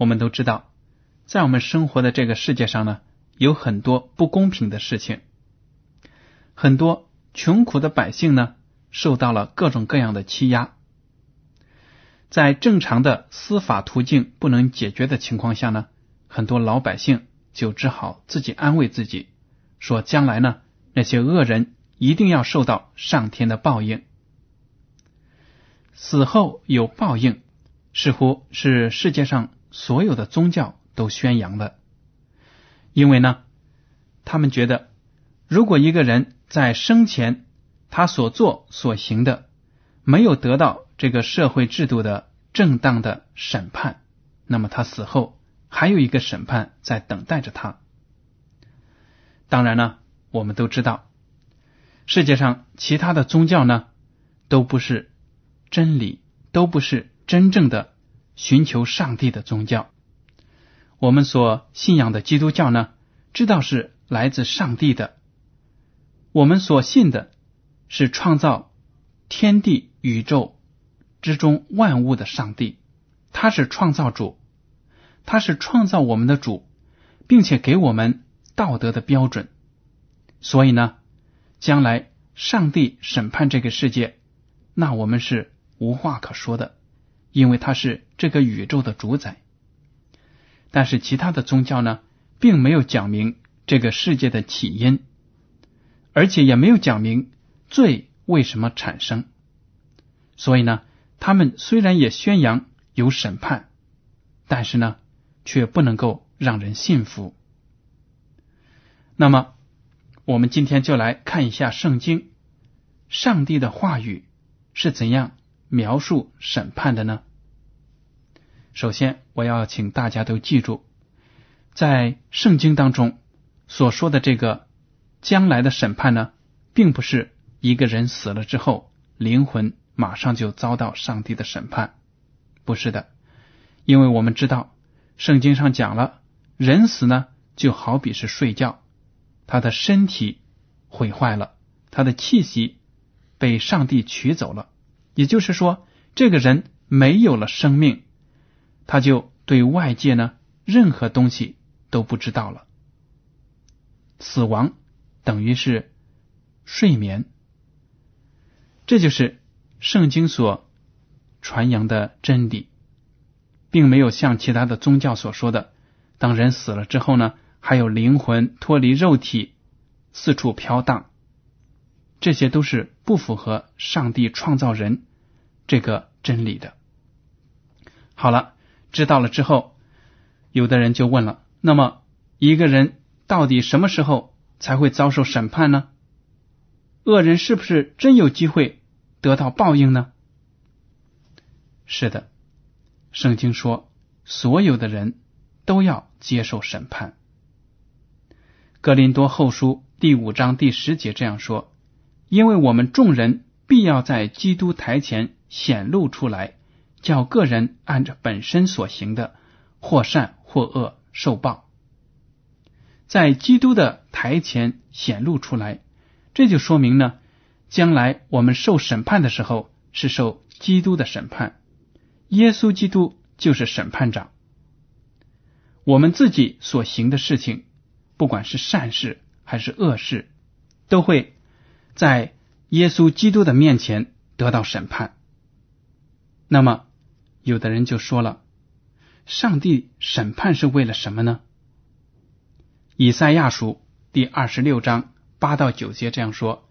我们都知道，在我们生活的这个世界上呢，有很多不公平的事情，很多穷苦的百姓呢，受到了各种各样的欺压。在正常的司法途径不能解决的情况下呢，很多老百姓就只好自己安慰自己，说将来呢，那些恶人。一定要受到上天的报应，死后有报应，似乎是世界上所有的宗教都宣扬的。因为呢，他们觉得，如果一个人在生前他所做所行的没有得到这个社会制度的正当的审判，那么他死后还有一个审判在等待着他。当然呢，我们都知道。世界上其他的宗教呢，都不是真理，都不是真正的寻求上帝的宗教。我们所信仰的基督教呢，知道是来自上帝的。我们所信的是创造天地宇宙之中万物的上帝，他是创造主，他是创造我们的主，并且给我们道德的标准。所以呢。将来上帝审判这个世界，那我们是无话可说的，因为他是这个宇宙的主宰。但是其他的宗教呢，并没有讲明这个世界的起因，而且也没有讲明罪为什么产生。所以呢，他们虽然也宣扬有审判，但是呢，却不能够让人信服。那么。我们今天就来看一下圣经，上帝的话语是怎样描述审判的呢？首先，我要请大家都记住，在圣经当中所说的这个将来的审判呢，并不是一个人死了之后，灵魂马上就遭到上帝的审判，不是的，因为我们知道圣经上讲了，人死呢就好比是睡觉。他的身体毁坏了，他的气息被上帝取走了，也就是说，这个人没有了生命，他就对外界呢任何东西都不知道了。死亡等于是睡眠，这就是圣经所传扬的真理，并没有像其他的宗教所说的，当人死了之后呢。还有灵魂脱离肉体，四处飘荡，这些都是不符合上帝创造人这个真理的。好了，知道了之后，有的人就问了：那么一个人到底什么时候才会遭受审判呢？恶人是不是真有机会得到报应呢？是的，圣经说，所有的人都要接受审判。格林多后书第五章第十节这样说：“因为我们众人必要在基督台前显露出来，叫个人按着本身所行的或善或恶受报，在基督的台前显露出来。这就说明呢，将来我们受审判的时候是受基督的审判，耶稣基督就是审判长。我们自己所行的事情，不管是善事还是恶事，都会在耶稣基督的面前得到审判。那么，有的人就说了：“上帝审判是为了什么呢？”以赛亚书第二十六章八到九节这样说：“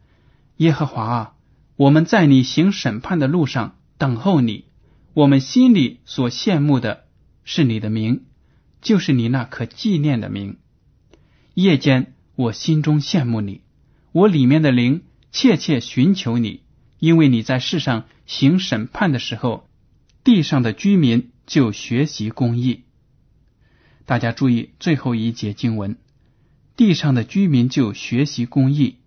耶和华啊，我们在你行审判的路上等候你，我们心里所羡慕的是你的名。”就是你那可纪念的名。夜间，我心中羡慕你，我里面的灵切切寻求你，因为你在世上行审判的时候，地上的居民就学习公义。大家注意最后一节经文：地上的居民就学习公义。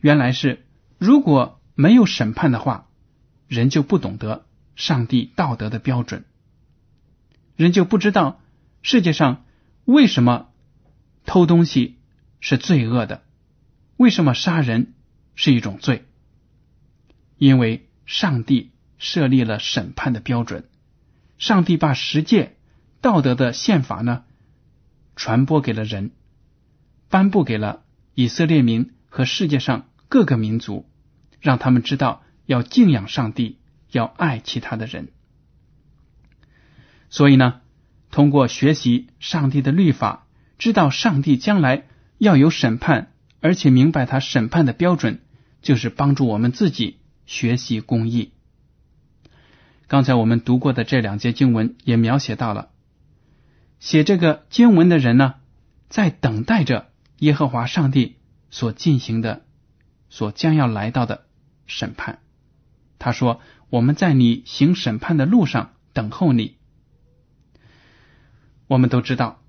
原来是如果没有审判的话，人就不懂得上帝道德的标准，人就不知道。世界上为什么偷东西是罪恶的？为什么杀人是一种罪？因为上帝设立了审判的标准，上帝把十诫道德的宪法呢传播给了人，颁布给了以色列民和世界上各个民族，让他们知道要敬仰上帝，要爱其他的人。所以呢。通过学习上帝的律法，知道上帝将来要有审判，而且明白他审判的标准，就是帮助我们自己学习公义。刚才我们读过的这两节经文也描写到了，写这个经文的人呢，在等待着耶和华上帝所进行的、所将要来到的审判。他说：“我们在你行审判的路上等候你。”我们都知道，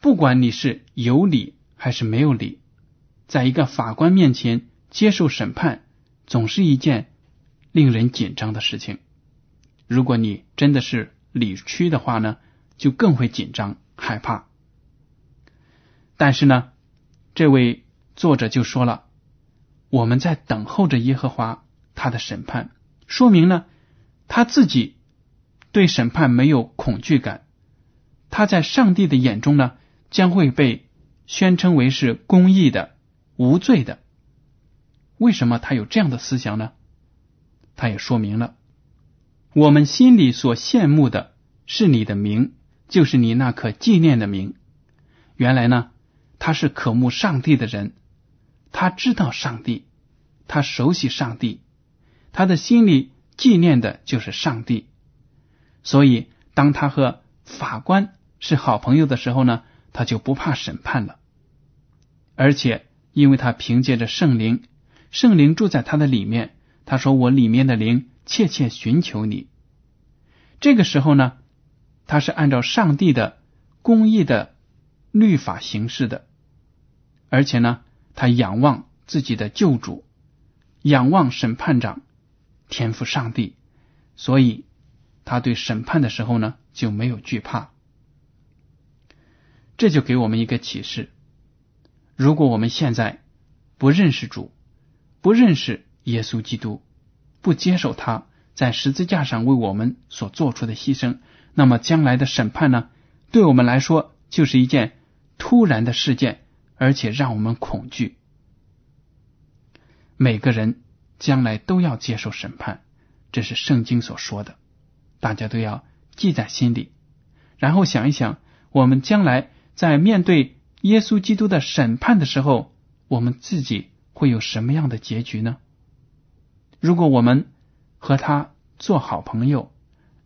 不管你是有理还是没有理，在一个法官面前接受审判，总是一件令人紧张的事情。如果你真的是理屈的话呢，就更会紧张害怕。但是呢，这位作者就说了，我们在等候着耶和华他的审判，说明呢，他自己对审判没有恐惧感。他在上帝的眼中呢，将会被宣称为是公义的、无罪的。为什么他有这样的思想呢？他也说明了，我们心里所羡慕的是你的名，就是你那可纪念的名。原来呢，他是渴慕上帝的人，他知道上帝，他熟悉上帝，他的心里纪念的就是上帝。所以，当他和法官是好朋友的时候呢，他就不怕审判了。而且，因为他凭借着圣灵，圣灵住在他的里面。他说：“我里面的灵切切寻求你。”这个时候呢，他是按照上帝的公义的律法行事的，而且呢，他仰望自己的救主，仰望审判长，天赋上帝，所以他对审判的时候呢就没有惧怕。这就给我们一个启示：如果我们现在不认识主，不认识耶稣基督，不接受他在十字架上为我们所做出的牺牲，那么将来的审判呢，对我们来说就是一件突然的事件，而且让我们恐惧。每个人将来都要接受审判，这是圣经所说的，大家都要记在心里，然后想一想，我们将来。在面对耶稣基督的审判的时候，我们自己会有什么样的结局呢？如果我们和他做好朋友，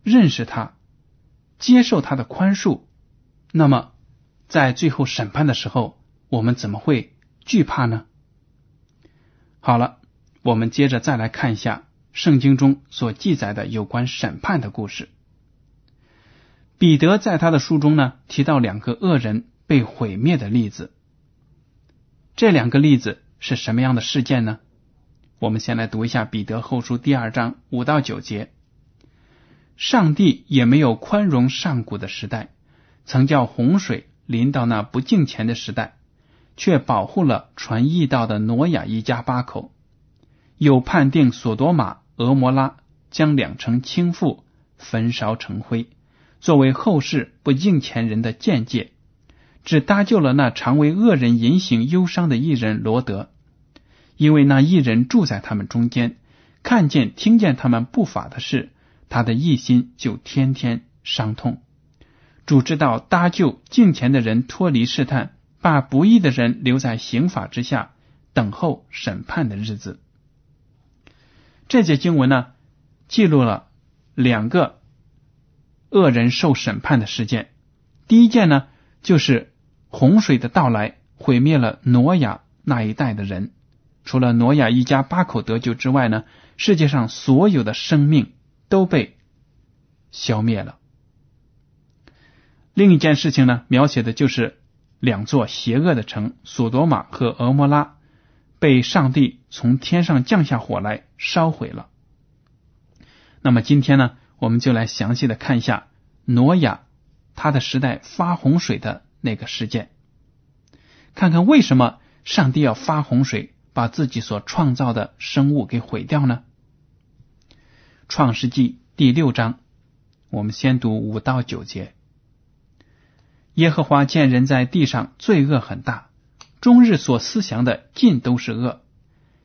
认识他，接受他的宽恕，那么在最后审判的时候，我们怎么会惧怕呢？好了，我们接着再来看一下圣经中所记载的有关审判的故事。彼得在他的书中呢提到两个恶人被毁灭的例子，这两个例子是什么样的事件呢？我们先来读一下彼得后书第二章五到九节：上帝也没有宽容上古的时代，曾叫洪水临到那不敬虔的时代，却保护了传义道的挪亚一家八口，又判定索多玛、俄摩拉将两城倾覆，焚烧成灰，作为后世不敬虔人的见解，只搭救了那常为恶人引醒忧伤的艺人罗德，因为那一人住在他们中间，看见听见他们不法的事，他的一心就天天伤痛。主知道搭救敬虔的人脱离试探，把不义的人留在刑法之下，等候审判的日子。这节经文呢，记录了两个恶人受审判的事件。第一件呢，就是洪水的到来，毁灭了挪亚那一代的人。除了挪亚一家八口得救之外呢，世界上所有的生命都被消灭了。另一件事情呢，描写的就是两座邪恶的城——索多玛和俄摩拉，被上帝从天上降下火来烧毁了。那么今天呢，我们就来详细的看一下挪亚他的时代发洪水的那个事件，看看为什么上帝要发洪水，把自己所创造的生物给毁掉呢？创世纪第六章，我们先读五到九节。耶和华见人在地上罪恶很大，终日所思想的尽都是恶。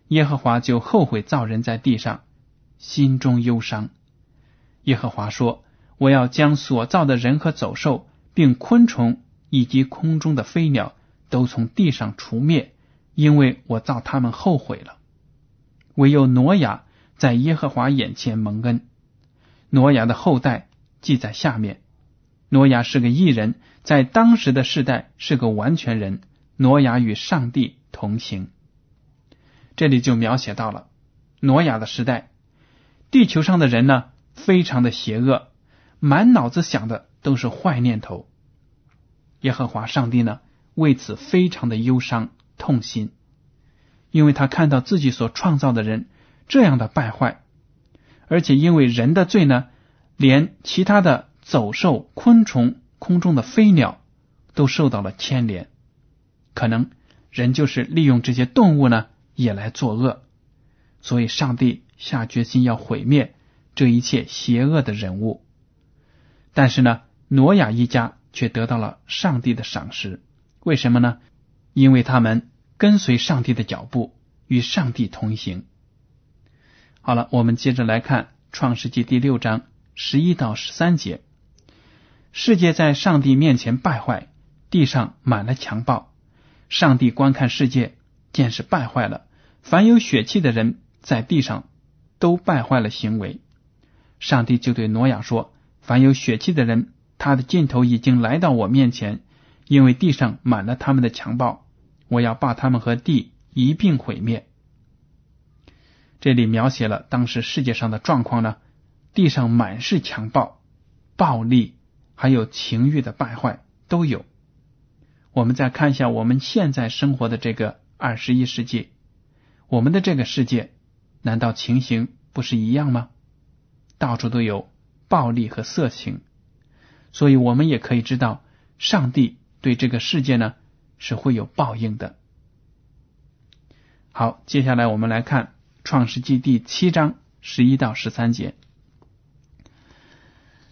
耶和华就后悔造人在地上，心中忧伤。耶和华说：“我要将所造的人和走兽，并昆虫以及空中的飞鸟，都从地上除灭，因为我造他们后悔了。唯有挪亚在耶和华眼前蒙恩。挪亚的后代记在下面。挪亚是个异人。”在当时的世代是个完全人，挪亚与上帝同行。这里就描写到了挪亚的时代，地球上的人呢非常的邪恶，满脑子想的都是坏念头。耶和华上帝呢为此非常的忧伤痛心，因为他看到自己所创造的人这样的败坏，而且因为人的罪呢，连其他的走兽、昆虫。空中的飞鸟都受到了牵连，可能人就是利用这些动物呢，也来作恶，所以上帝下决心要毁灭这一切邪恶的人物。但是呢，挪亚一家却得到了上帝的赏识，为什么呢？因为他们跟随上帝的脚步，与上帝同行。好了，我们接着来看创世纪第六章十一到十三节。世界在上帝面前败坏，地上满了强暴。上帝观看世界，见是败坏了。凡有血气的人在地上都败坏了行为。上帝就对挪亚说：“凡有血气的人，他的尽头已经来到我面前，因为地上满了他们的强暴，我要把他们和地一并毁灭。”这里描写了当时世界上的状况呢，地上满是强暴、暴力。还有情欲的败坏都有。我们再看一下我们现在生活的这个二十一世纪，我们的这个世界难道情形不是一样吗？到处都有暴力和色情，所以我们也可以知道，上帝对这个世界呢是会有报应的。好，接下来我们来看创世纪第七章十一到十三节。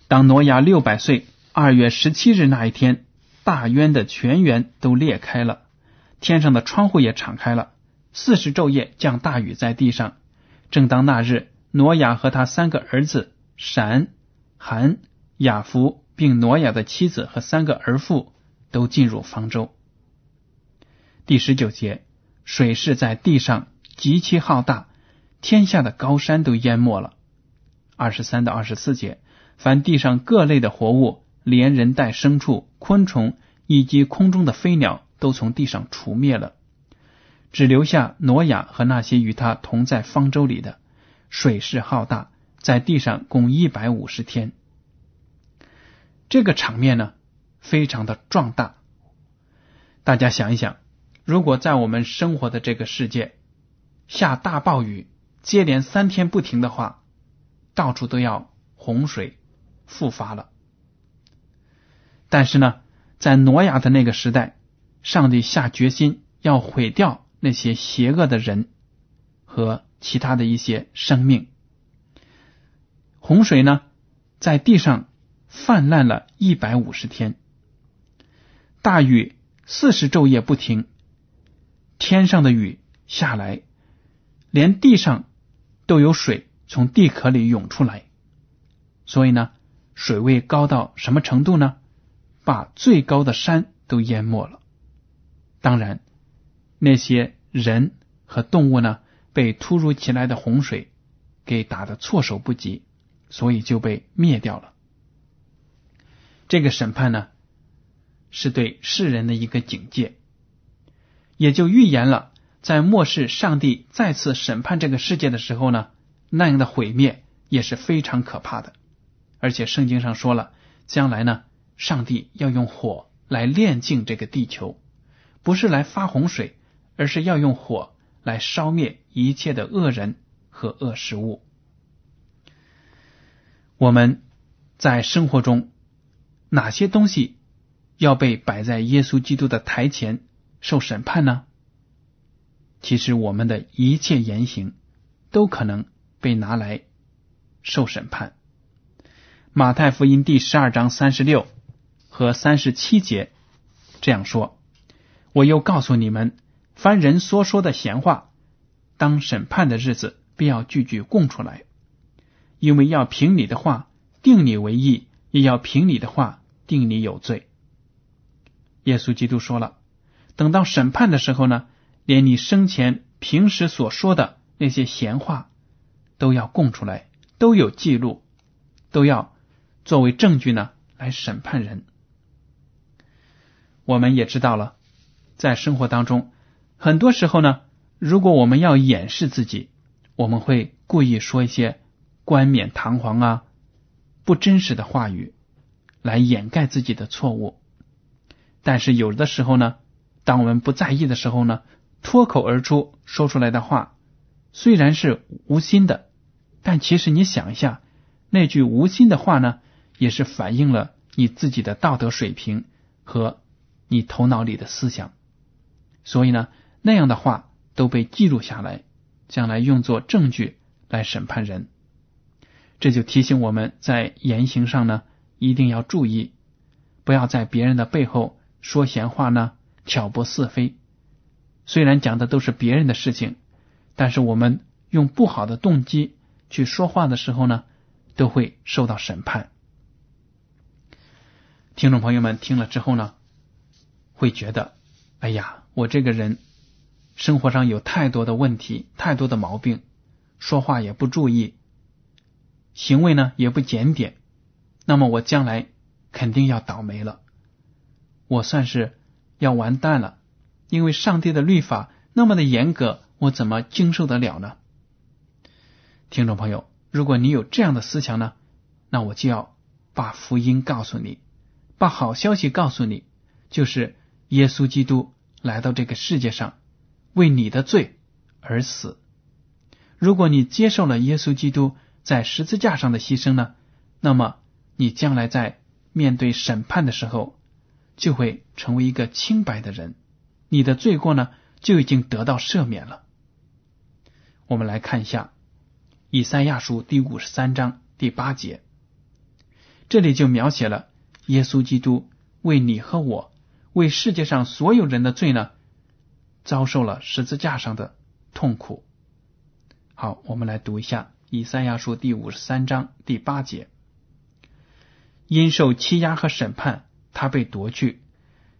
当挪亚六百岁。二月十七日那一天，大渊的泉源都裂开了，天上的窗户也敞开了。四十昼夜降大雨在地上。正当那日，挪亚和他三个儿子闪、含、雅弗，并挪亚的妻子和三个儿妇都进入方舟。第十九节，水势在地上极其浩大，天下的高山都淹没了。二十三到二十四节，凡地上各类的活物。连人带牲畜、昆虫以及空中的飞鸟都从地上除灭了，只留下挪亚和那些与他同在方舟里的。水势浩大，在地上共一百五十天。这个场面呢，非常的壮大。大家想一想，如果在我们生活的这个世界下大暴雨，接连三天不停的话，到处都要洪水复发了。但是呢，在挪亚的那个时代，上帝下决心要毁掉那些邪恶的人和其他的一些生命。洪水呢，在地上泛滥了一百五十天，大雨四十昼夜不停，天上的雨下来，连地上都有水从地壳里涌出来，所以呢，水位高到什么程度呢？把最高的山都淹没了。当然，那些人和动物呢，被突如其来的洪水给打得措手不及，所以就被灭掉了。这个审判呢，是对世人的一个警戒，也就预言了在末世上帝再次审判这个世界的时候呢，那样的毁灭也是非常可怕的。而且圣经上说了，将来呢。上帝要用火来炼净这个地球，不是来发洪水，而是要用火来烧灭一切的恶人和恶食物。我们在生活中哪些东西要被摆在耶稣基督的台前受审判呢？其实我们的一切言行都可能被拿来受审判。马太福音第十二章三十六。和三十七节这样说：“我又告诉你们，凡人所说的闲话，当审判的日子，必要句句供出来，因为要凭你的话定你为义，也要凭你的话定你有罪。”耶稣基督说了：“等到审判的时候呢，连你生前平时所说的那些闲话，都要供出来，都有记录，都要作为证据呢，来审判人。”我们也知道了，在生活当中，很多时候呢，如果我们要掩饰自己，我们会故意说一些冠冕堂皇啊、不真实的话语，来掩盖自己的错误。但是有的时候呢，当我们不在意的时候呢，脱口而出说出来的话，虽然是无心的，但其实你想一下，那句无心的话呢，也是反映了你自己的道德水平和。你头脑里的思想，所以呢，那样的话都被记录下来，将来用作证据来审判人。这就提醒我们在言行上呢，一定要注意，不要在别人的背后说闲话呢，挑拨是非。虽然讲的都是别人的事情，但是我们用不好的动机去说话的时候呢，都会受到审判。听众朋友们听了之后呢？会觉得，哎呀，我这个人生活上有太多的问题，太多的毛病，说话也不注意，行为呢也不检点，那么我将来肯定要倒霉了，我算是要完蛋了，因为上帝的律法那么的严格，我怎么经受得了呢？听众朋友，如果你有这样的思想呢，那我就要把福音告诉你，把好消息告诉你，就是。耶稣基督来到这个世界上，为你的罪而死。如果你接受了耶稣基督在十字架上的牺牲呢，那么你将来在面对审判的时候，就会成为一个清白的人，你的罪过呢就已经得到赦免了。我们来看一下以赛亚书第五十三章第八节，这里就描写了耶稣基督为你和我。为世界上所有人的罪呢，遭受了十字架上的痛苦。好，我们来读一下《以赛亚书》第五十三章第八节：因受欺压和审判，他被夺去；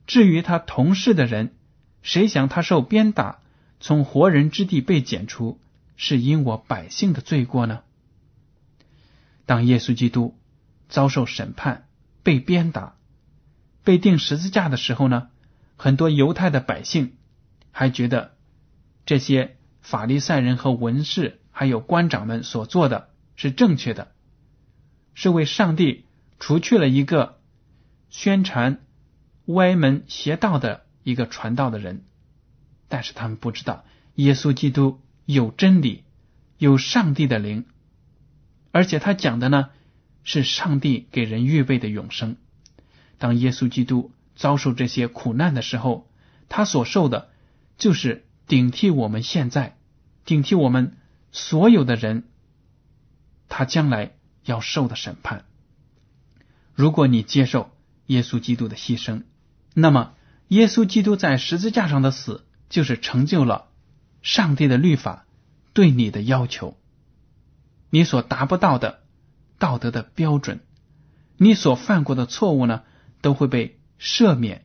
至于他同事的人，谁想他受鞭打，从活人之地被剪除，是因我百姓的罪过呢？当耶稣基督遭受审判，被鞭打。被钉十字架的时候呢，很多犹太的百姓还觉得这些法利赛人和文士还有官长们所做的是正确的，是为上帝除去了一个宣传歪门邪道的一个传道的人。但是他们不知道，耶稣基督有真理，有上帝的灵，而且他讲的呢是上帝给人预备的永生。当耶稣基督遭受这些苦难的时候，他所受的就是顶替我们现在顶替我们所有的人，他将来要受的审判。如果你接受耶稣基督的牺牲，那么耶稣基督在十字架上的死，就是成就了上帝的律法对你的要求，你所达不到的道德的标准，你所犯过的错误呢，都会被赦免。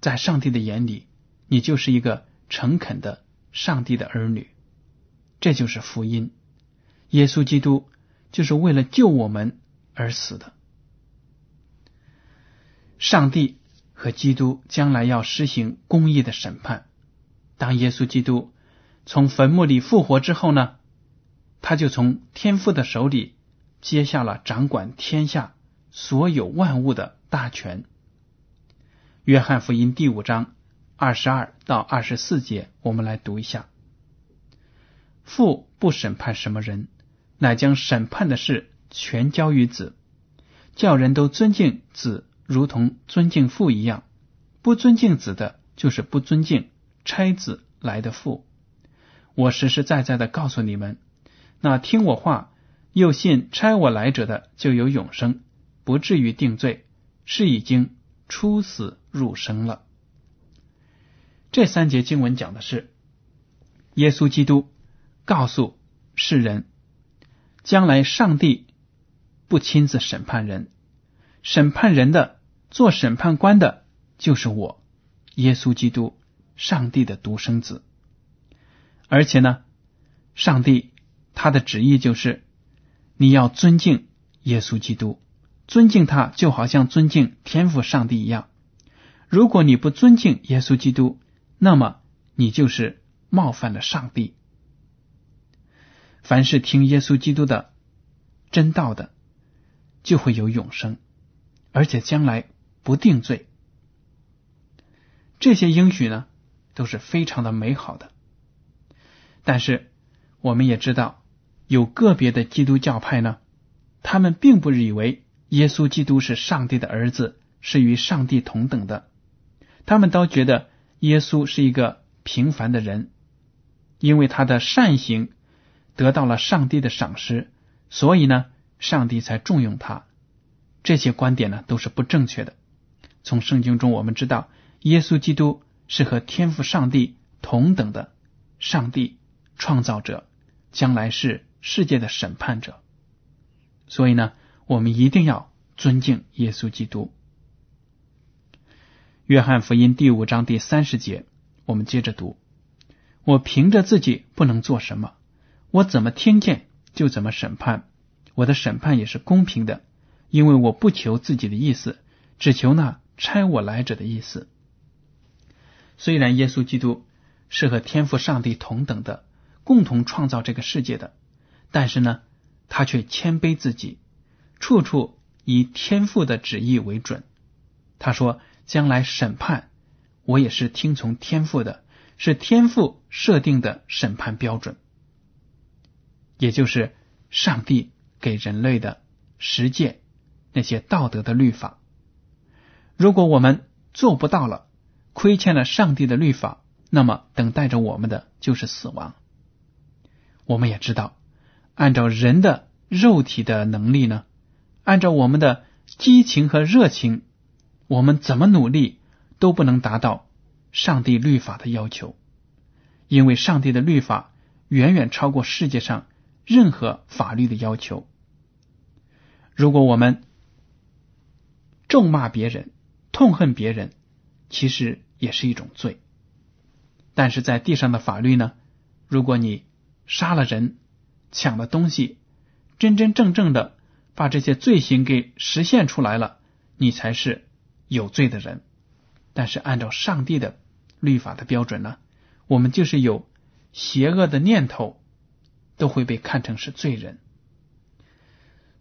在上帝的眼里，你就是一个诚恳的上帝的儿女。这就是福音，耶稣基督就是为了救我们而死的。上帝和基督将来要实行公义的审判。当耶稣基督从坟墓里复活之后呢，他就从天父的手里接下了掌管天下所有万物的大权。约翰福音第五章二十二到二十四节，我们来读一下：父不审判什么人，乃将审判的事全交于子，叫人都尊敬子。如同尊敬父一样，不尊敬子的，就是不尊敬差子来的父。我实实在在的告诉你们，那听我话又信差我来者的，就有永生，不至于定罪，是已经出死入生了。这三节经文讲的是，耶稣基督告诉世人，将来上帝不亲自审判人。审判人的做审判官的就是我，耶稣基督，上帝的独生子。而且呢，上帝他的旨意就是你要尊敬耶稣基督，尊敬他就好像尊敬天赋上帝一样。如果你不尊敬耶稣基督，那么你就是冒犯了上帝。凡是听耶稣基督的真道的，就会有永生。而且将来不定罪，这些应许呢都是非常的美好的。但是我们也知道，有个别的基督教派呢，他们并不以为耶稣基督是上帝的儿子，是与上帝同等的。他们都觉得耶稣是一个平凡的人，因为他的善行得到了上帝的赏识，所以呢，上帝才重用他。这些观点呢都是不正确的。从圣经中我们知道，耶稣基督是和天赋上帝同等的上帝创造者，将来是世界的审判者。所以呢，我们一定要尊敬耶稣基督。约翰福音第五章第三十节，我们接着读：我凭着自己不能做什么，我怎么听见就怎么审判，我的审判也是公平的。因为我不求自己的意思，只求那差我来者的意思。虽然耶稣基督是和天赋上帝同等的，共同创造这个世界的，但是呢，他却谦卑自己，处处以天赋的旨意为准。他说：“将来审判，我也是听从天赋的，是天赋设定的审判标准，也就是上帝给人类的实践。”那些道德的律法，如果我们做不到了，亏欠了上帝的律法，那么等待着我们的就是死亡。我们也知道，按照人的肉体的能力呢，按照我们的激情和热情，我们怎么努力都不能达到上帝律法的要求，因为上帝的律法远远超过世界上任何法律的要求。如果我们咒骂别人、痛恨别人，其实也是一种罪。但是在地上的法律呢？如果你杀了人、抢了东西，真真正正的把这些罪行给实现出来了，你才是有罪的人。但是按照上帝的律法的标准呢，我们就是有邪恶的念头，都会被看成是罪人。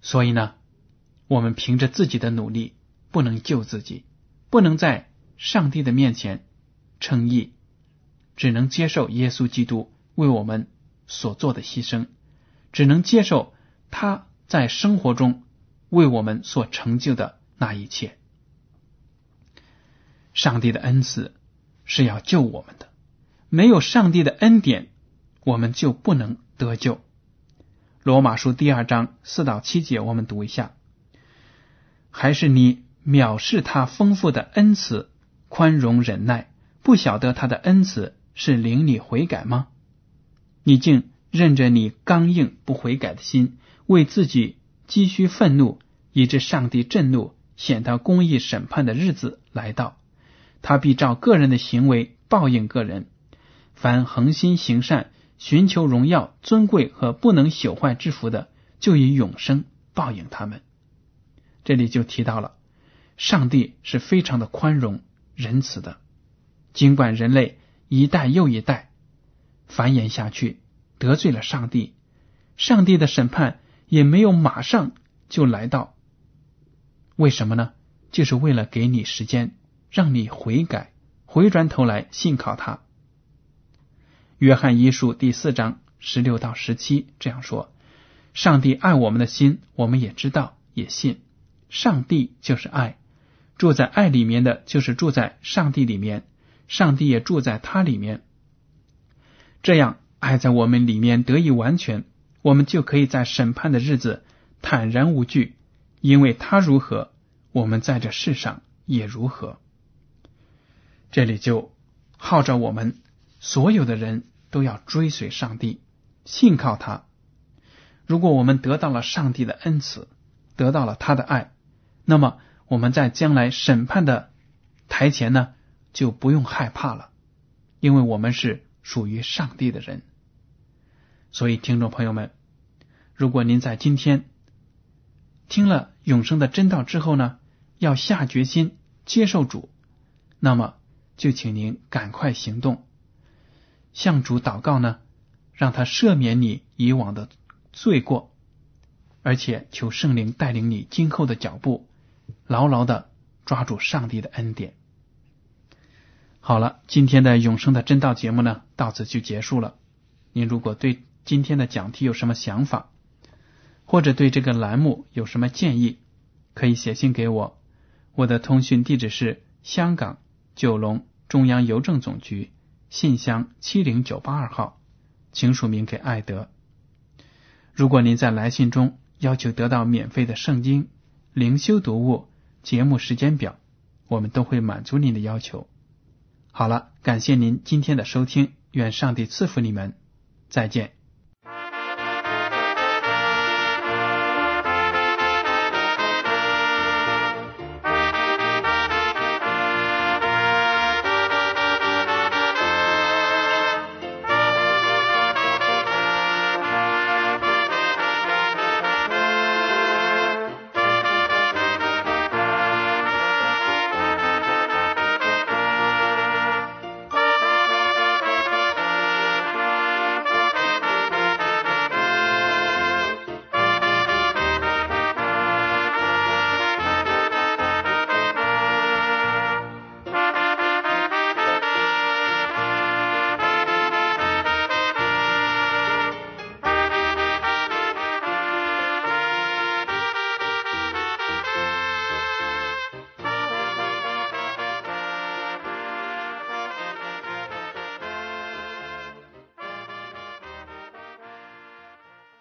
所以呢，我们凭着自己的努力。不能救自己，不能在上帝的面前称义，只能接受耶稣基督为我们所做的牺牲，只能接受他在生活中为我们所成就的那一切。上帝的恩赐是要救我们的，没有上帝的恩典，我们就不能得救。罗马书第二章四到七节，我们读一下。还是你藐视他丰富的恩慈、宽容、忍耐，不晓得他的恩慈是领你悔改吗？你竟任着你刚硬不悔改的心，为自己积蓄愤怒，以致上帝震怒，显他公义审判的日子来到，他必照个人的行为报应个人。凡恒心行善。寻求荣耀、尊贵和不能朽坏之福的，就以永生报应他们。这里就提到了，上帝是非常的宽容、仁慈的。尽管人类一代又一代繁衍下去，得罪了上帝，上帝的审判也没有马上就来到。为什么呢？就是为了给你时间，让你悔改，回转头来信靠他。约翰一书第四章十六到十七这样说：“上帝爱我们的心，我们也知道，也信。上帝就是爱，住在爱里面的就是住在上帝里面，上帝也住在他里面。这样，爱在我们里面得以完全，我们就可以在审判的日子坦然无惧，因为他如何，我们在这世上也如何。”这里就号召我们所有的人。都要追随上帝，信靠他。如果我们得到了上帝的恩赐，得到了他的爱，那么我们在将来审判的台前呢，就不用害怕了，因为我们是属于上帝的人。所以，听众朋友们，如果您在今天听了永生的真道之后呢，要下决心接受主，那么就请您赶快行动。向主祷告呢，让他赦免你以往的罪过，而且求圣灵带领你今后的脚步，牢牢的抓住上帝的恩典。好了，今天的永生的真道节目呢，到此就结束了。您如果对今天的讲题有什么想法，或者对这个栏目有什么建议，可以写信给我。我的通讯地址是香港九龙中央邮政总局。信箱七零九八二号，请署名给艾德。如果您在来信中要求得到免费的圣经灵修读物、节目时间表，我们都会满足您的要求。好了，感谢您今天的收听，愿上帝赐福你们，再见。